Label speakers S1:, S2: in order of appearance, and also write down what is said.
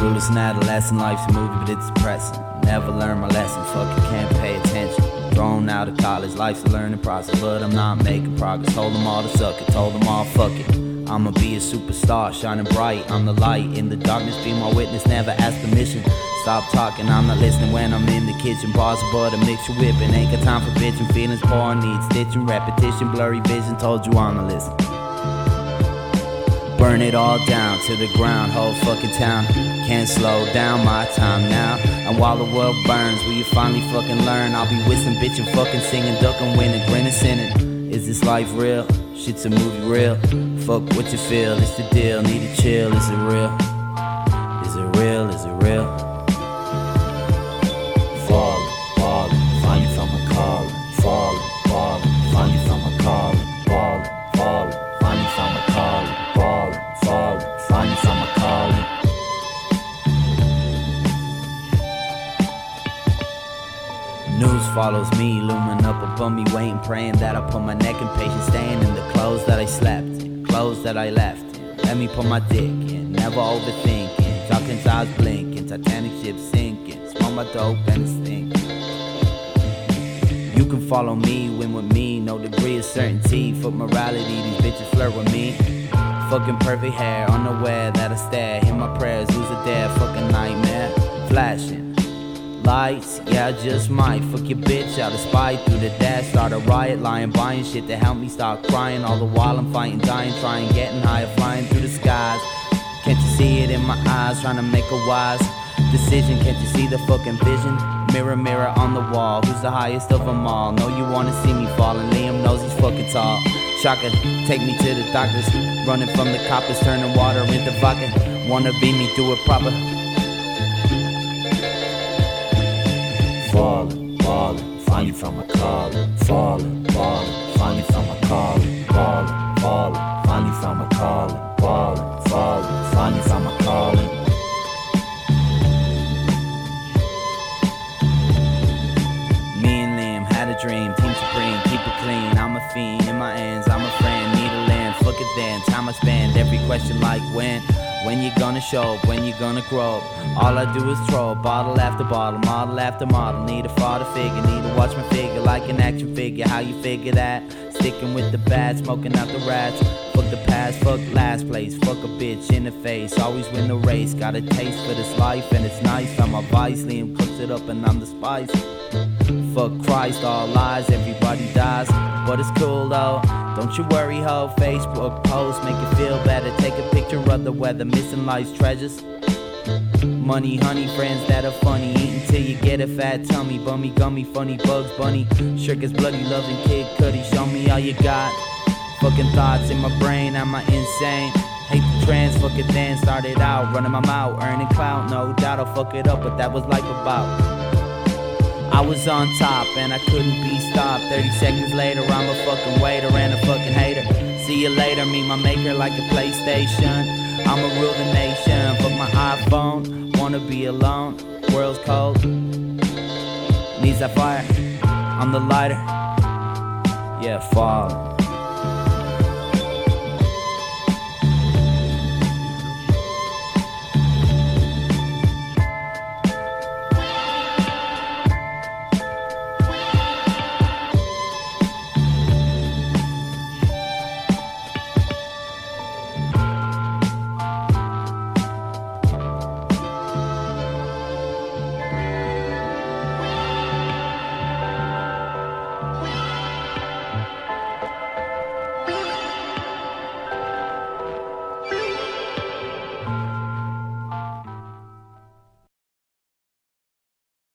S1: Clueless and adolescent, life's a movie, but it's depressing. Never learn my lesson, fucking can't pay attention. Thrown out of college, life's a learning process, but I'm not making progress. Told them all to suck it, told them all fuck it. I'ma be a superstar, shining bright. I'm the light in the darkness, be my witness, never ask permission. Stop talking, I'm not listening when I'm in the kitchen. Bars of butter, mixture whipping. Ain't got time for bitching, feelings poor, need stitching, repetition, blurry vision. Told you I'm to listen. Burn it all down to the ground, whole fucking town. Can't slow down my time now. And while the world burns, will you finally fucking learn? I'll be whistling, bitching, fucking singing, ducking, winning, grinning, sinning. Is this life real? Shit's a movie real. Fuck what you feel, it's the deal. Need to chill, is it real? Is it real? Is it real? Follows me, looming up above me, waiting, praying that I put my neck in patience, staying in the clothes that I slept in, clothes that I left in. Let me put my dick in, never overthinking. Dawkins eyes blinking, Titanic ship sinking. Smoke my dope and it's thinking. You can follow me, win with me, no degree of certainty. Fuck morality, these bitches flirt with me. Fucking perfect hair, unaware that I stare. Hear my prayers, lose a dare, fucking nightmare. Flashing. Lights, yeah, I just might fuck your bitch out of spite through the dash. Start a riot, lying, buying shit to help me stop crying. All the while I'm fighting, dying, trying, getting higher, flying through the skies. Can't you see it in my eyes? Trying to make a wise decision. Can't you see the fucking vision? Mirror, mirror on the wall. Who's the highest of them all? Know you wanna see me falling. Liam knows he's fucking tall. Shaka, take me to the doctors. Running from the coppers, turning water into vodka. Wanna be me, do it proper. Falling, falling, finally from a calling. Falling, falling, finally from a calling. Falling, falling, finally from a calling. Falling, falling, finally from a calling. Me and Liam had a dream, team supreme, keep it clean. I'm a fiend in my ends, I'm a friend, need a land. Fuck it then, time I spend. Every question like when, when you gonna show up, when you gonna grow up. All I do is throw bottle after bottle, model after model. Need a father figure, need to watch my figure like an action figure. How you figure that? Sticking with the bad, smoking out the rats. Fuck the past, fuck last place. Fuck a bitch in the face. Always win the race. Got a taste for this life and it's nice. I'm a vice. Liam cooks it up and I'm the spice. Fuck Christ, all lies, everybody. But it's cool though. Don't you worry, ho. Facebook posts make it feel better. Take a picture of the weather, missing life's treasures. Money, honey, friends that are funny. Eating till you get a fat tummy. Bummy, gummy, funny, bugs, bunny. Sure is bloody, loving Kid Cudi. Show me all you got. Fucking thoughts in my brain, am I insane? Hate the trans, fuck it then. Started out running my mouth, earning clout. No doubt I'll fuck it up, but that was life about. I was on top and I couldn't be stopped. 30 seconds later, I'm a fucking waiter and a fucking hater. See you later, me, my maker like a PlayStation. I'ma rule the nation. Fuck my iPhone, wanna be alone. World's cold, needs that fire. I'm the lighter, yeah, fall.